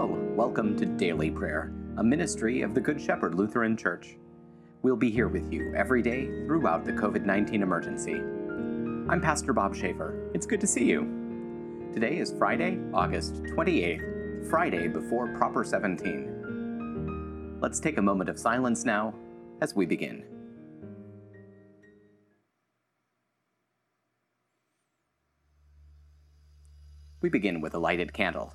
Hello, welcome to Daily Prayer, a ministry of the Good Shepherd Lutheran Church. We'll be here with you every day throughout the COVID 19 emergency. I'm Pastor Bob Schaefer. It's good to see you. Today is Friday, August 28th, Friday before Proper 17. Let's take a moment of silence now as we begin. We begin with a lighted candle.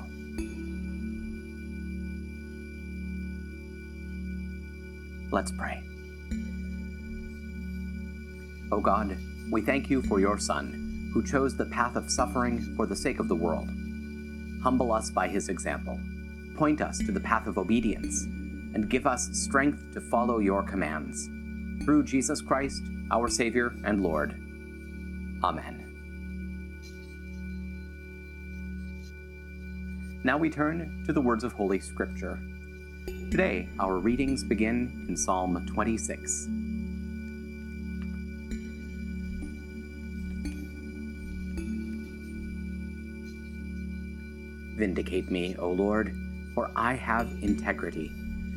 Let's pray. O oh God, we thank you for your Son, who chose the path of suffering for the sake of the world. Humble us by his example, point us to the path of obedience, and give us strength to follow your commands. Through Jesus Christ, our Savior and Lord. Amen. Now we turn to the words of Holy Scripture. Today, our readings begin in Psalm 26. Vindicate me, O Lord, for I have integrity,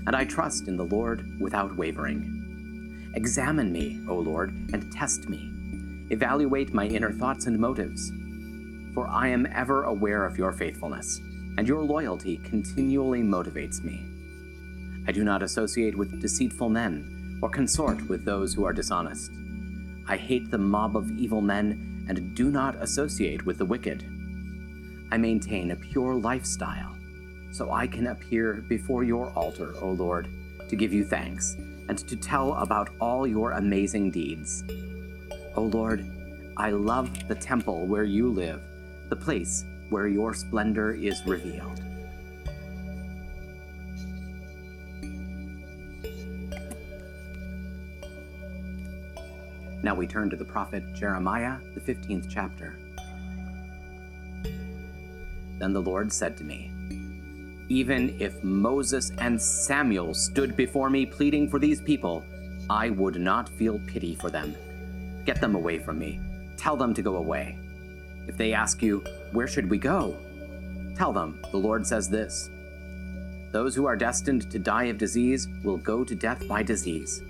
and I trust in the Lord without wavering. Examine me, O Lord, and test me. Evaluate my inner thoughts and motives, for I am ever aware of your faithfulness, and your loyalty continually motivates me. I do not associate with deceitful men or consort with those who are dishonest. I hate the mob of evil men and do not associate with the wicked. I maintain a pure lifestyle so I can appear before your altar, O Lord, to give you thanks and to tell about all your amazing deeds. O Lord, I love the temple where you live, the place where your splendor is revealed. Now we turn to the prophet Jeremiah, the 15th chapter. Then the Lord said to me, Even if Moses and Samuel stood before me pleading for these people, I would not feel pity for them. Get them away from me. Tell them to go away. If they ask you, Where should we go? Tell them, the Lord says this Those who are destined to die of disease will go to death by disease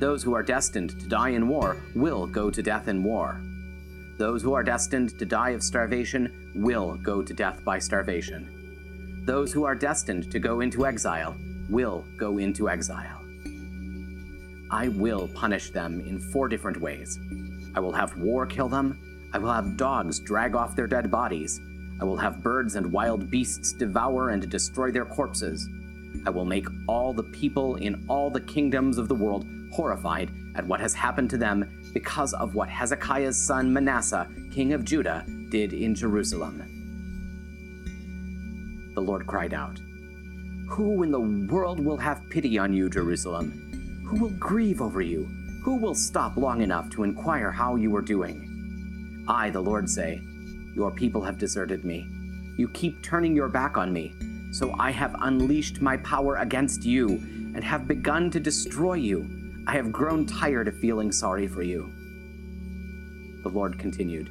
those who are destined to die in war will go to death in war. Those who are destined to die of starvation will go to death by starvation. Those who are destined to go into exile will go into exile. I will punish them in four different ways. I will have war kill them. I will have dogs drag off their dead bodies. I will have birds and wild beasts devour and destroy their corpses. I will make all the people in all the kingdoms of the world horrified at what has happened to them because of what Hezekiah's son Manasseh, king of Judah, did in Jerusalem. The Lord cried out, Who in the world will have pity on you, Jerusalem? Who will grieve over you? Who will stop long enough to inquire how you are doing? I, the Lord, say, Your people have deserted me. You keep turning your back on me, so I have unleashed my power against you and have begun to destroy you. I have grown tired of feeling sorry for you. The Lord continued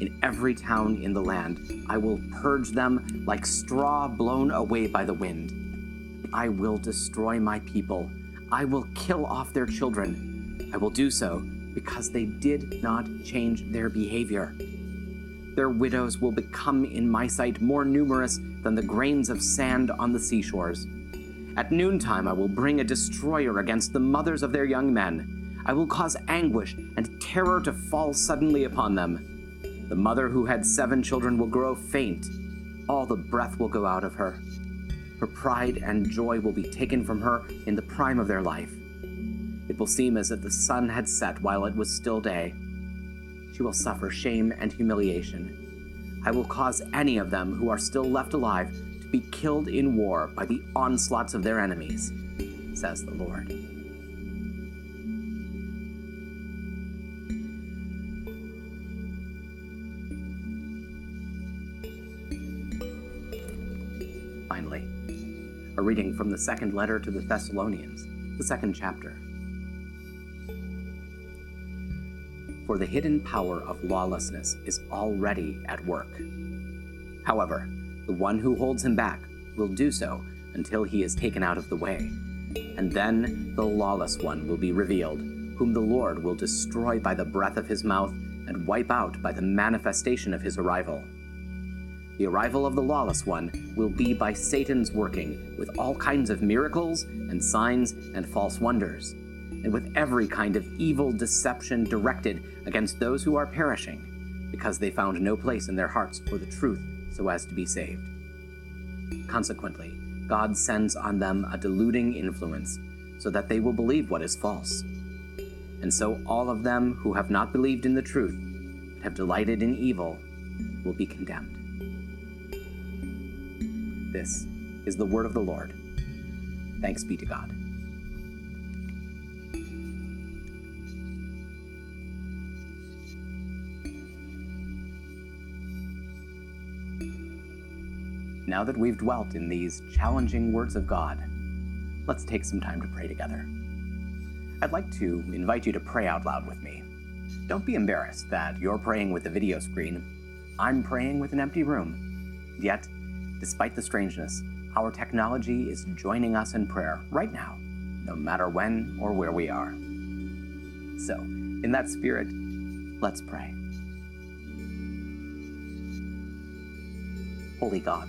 In every town in the land, I will purge them like straw blown away by the wind. I will destroy my people. I will kill off their children. I will do so because they did not change their behavior. Their widows will become in my sight more numerous than the grains of sand on the seashores. At noontime, I will bring a destroyer against the mothers of their young men. I will cause anguish and terror to fall suddenly upon them. The mother who had seven children will grow faint. All the breath will go out of her. Her pride and joy will be taken from her in the prime of their life. It will seem as if the sun had set while it was still day. She will suffer shame and humiliation. I will cause any of them who are still left alive to be killed in war by the onslaughts of their enemies, says the Lord. Finally, a reading from the second letter to the Thessalonians, the second chapter. For the hidden power of lawlessness is already at work. However, the one who holds him back will do so until he is taken out of the way. And then the lawless one will be revealed, whom the Lord will destroy by the breath of his mouth and wipe out by the manifestation of his arrival. The arrival of the lawless one will be by Satan's working, with all kinds of miracles and signs and false wonders, and with every kind of evil deception directed against those who are perishing, because they found no place in their hearts for the truth so as to be saved. Consequently, God sends on them a deluding influence, so that they will believe what is false. And so all of them who have not believed in the truth, but have delighted in evil, will be condemned. This is the word of the Lord. Thanks be to God. Now that we've dwelt in these challenging words of God, let's take some time to pray together. I'd like to invite you to pray out loud with me. Don't be embarrassed that you're praying with a video screen. I'm praying with an empty room. Yet, Despite the strangeness, our technology is joining us in prayer right now, no matter when or where we are. So, in that spirit, let's pray. Holy God,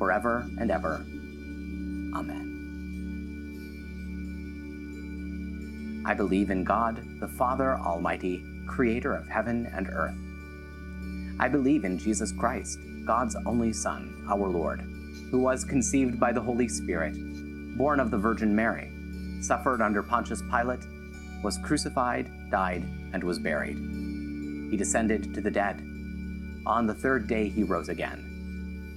forever and ever. Amen. I believe in God, the Father Almighty, creator of heaven and earth. I believe in Jesus Christ, God's only Son, our Lord who was conceived by the Holy Spirit, born of the Virgin Mary, suffered under Pontius Pilate, was crucified, died, and was buried. He descended to the dead. On the third day he rose again.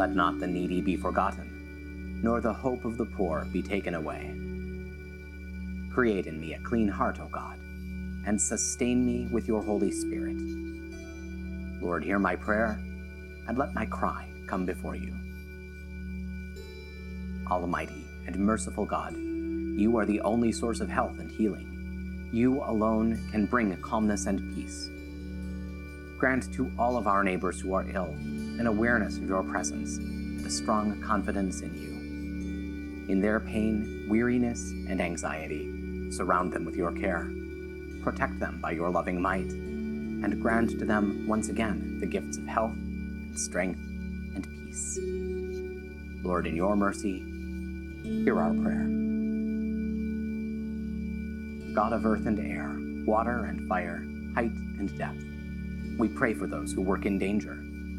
Let not the needy be forgotten, nor the hope of the poor be taken away. Create in me a clean heart, O God, and sustain me with your Holy Spirit. Lord, hear my prayer, and let my cry come before you. Almighty and merciful God, you are the only source of health and healing. You alone can bring calmness and peace. Grant to all of our neighbors who are ill an awareness of your presence and a strong confidence in you. In their pain, weariness, and anxiety, surround them with your care. Protect them by your loving might, and grant to them once again the gifts of health, and strength, and peace. Lord, in your mercy, hear our prayer. God of earth and air, water and fire, height and depth, we pray for those who work in danger,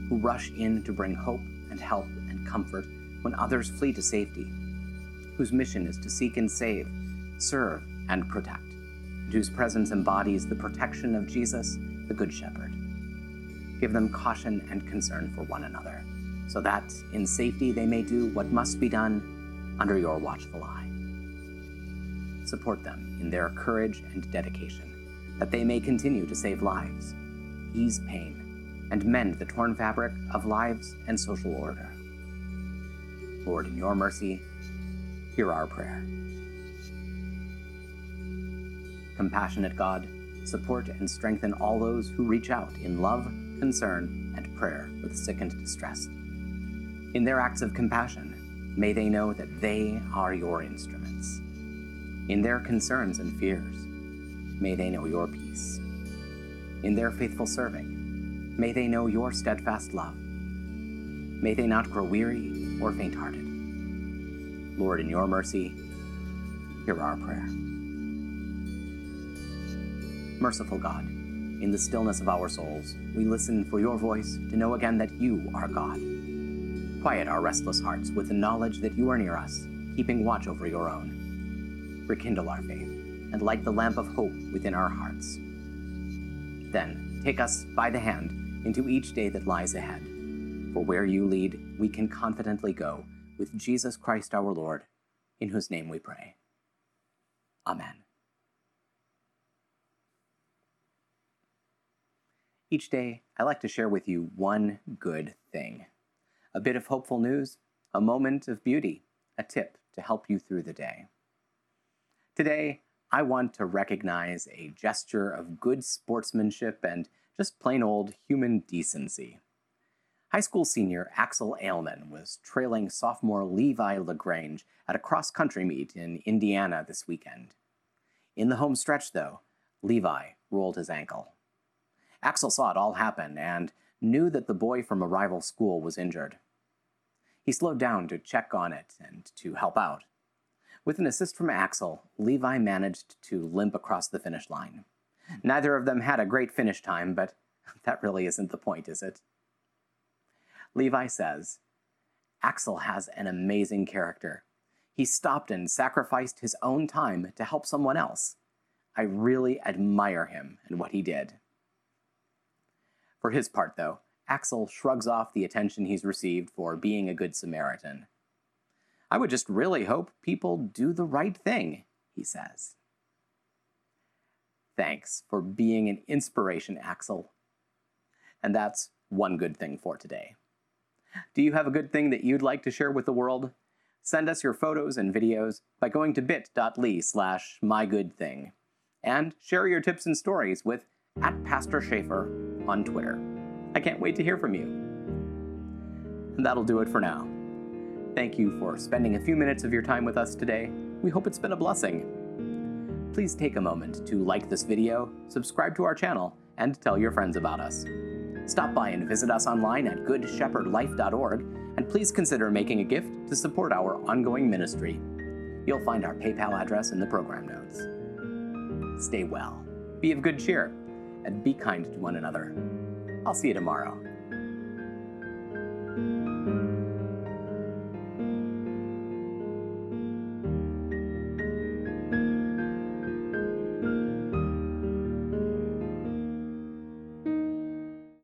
who rush in to bring hope and help and comfort when others flee to safety, whose mission is to seek and save, serve and protect, and whose presence embodies the protection of Jesus, the Good Shepherd. Give them caution and concern for one another, so that in safety they may do what must be done under your watchful eye. Support them in their courage and dedication, that they may continue to save lives, ease pain, and mend the torn fabric of lives and social order. Lord, in your mercy, hear our prayer. Compassionate God, support and strengthen all those who reach out in love, concern, and prayer for the sick and distressed. In their acts of compassion, may they know that they are your instruments. In their concerns and fears, may they know your peace. In their faithful serving, may they know your steadfast love. May they not grow weary or faint hearted. Lord, in your mercy, hear our prayer. Merciful God, in the stillness of our souls, we listen for your voice to know again that you are God. Quiet our restless hearts with the knowledge that you are near us, keeping watch over your own. Rekindle our faith and light the lamp of hope within our hearts. Then take us by the hand into each day that lies ahead. For where you lead, we can confidently go with Jesus Christ our Lord, in whose name we pray. Amen. Each day, I like to share with you one good thing a bit of hopeful news, a moment of beauty, a tip to help you through the day. Today, I want to recognize a gesture of good sportsmanship and just plain old human decency. High school senior Axel Ailman was trailing sophomore Levi LaGrange at a cross country meet in Indiana this weekend. In the home stretch, though, Levi rolled his ankle. Axel saw it all happen and knew that the boy from a rival school was injured. He slowed down to check on it and to help out. With an assist from Axel, Levi managed to limp across the finish line. Neither of them had a great finish time, but that really isn't the point, is it? Levi says, Axel has an amazing character. He stopped and sacrificed his own time to help someone else. I really admire him and what he did. For his part, though, Axel shrugs off the attention he's received for being a good Samaritan. I would just really hope people do the right thing, he says. Thanks for being an inspiration, Axel. And that's one good thing for today. Do you have a good thing that you'd like to share with the world? Send us your photos and videos by going to bit.ly slash mygoodthing. And share your tips and stories with at Pastor Schaefer on Twitter. I can't wait to hear from you. And that'll do it for now. Thank you for spending a few minutes of your time with us today. We hope it's been a blessing. Please take a moment to like this video, subscribe to our channel, and tell your friends about us. Stop by and visit us online at goodshepherdlife.org, and please consider making a gift to support our ongoing ministry. You'll find our PayPal address in the program notes. Stay well, be of good cheer, and be kind to one another. I'll see you tomorrow.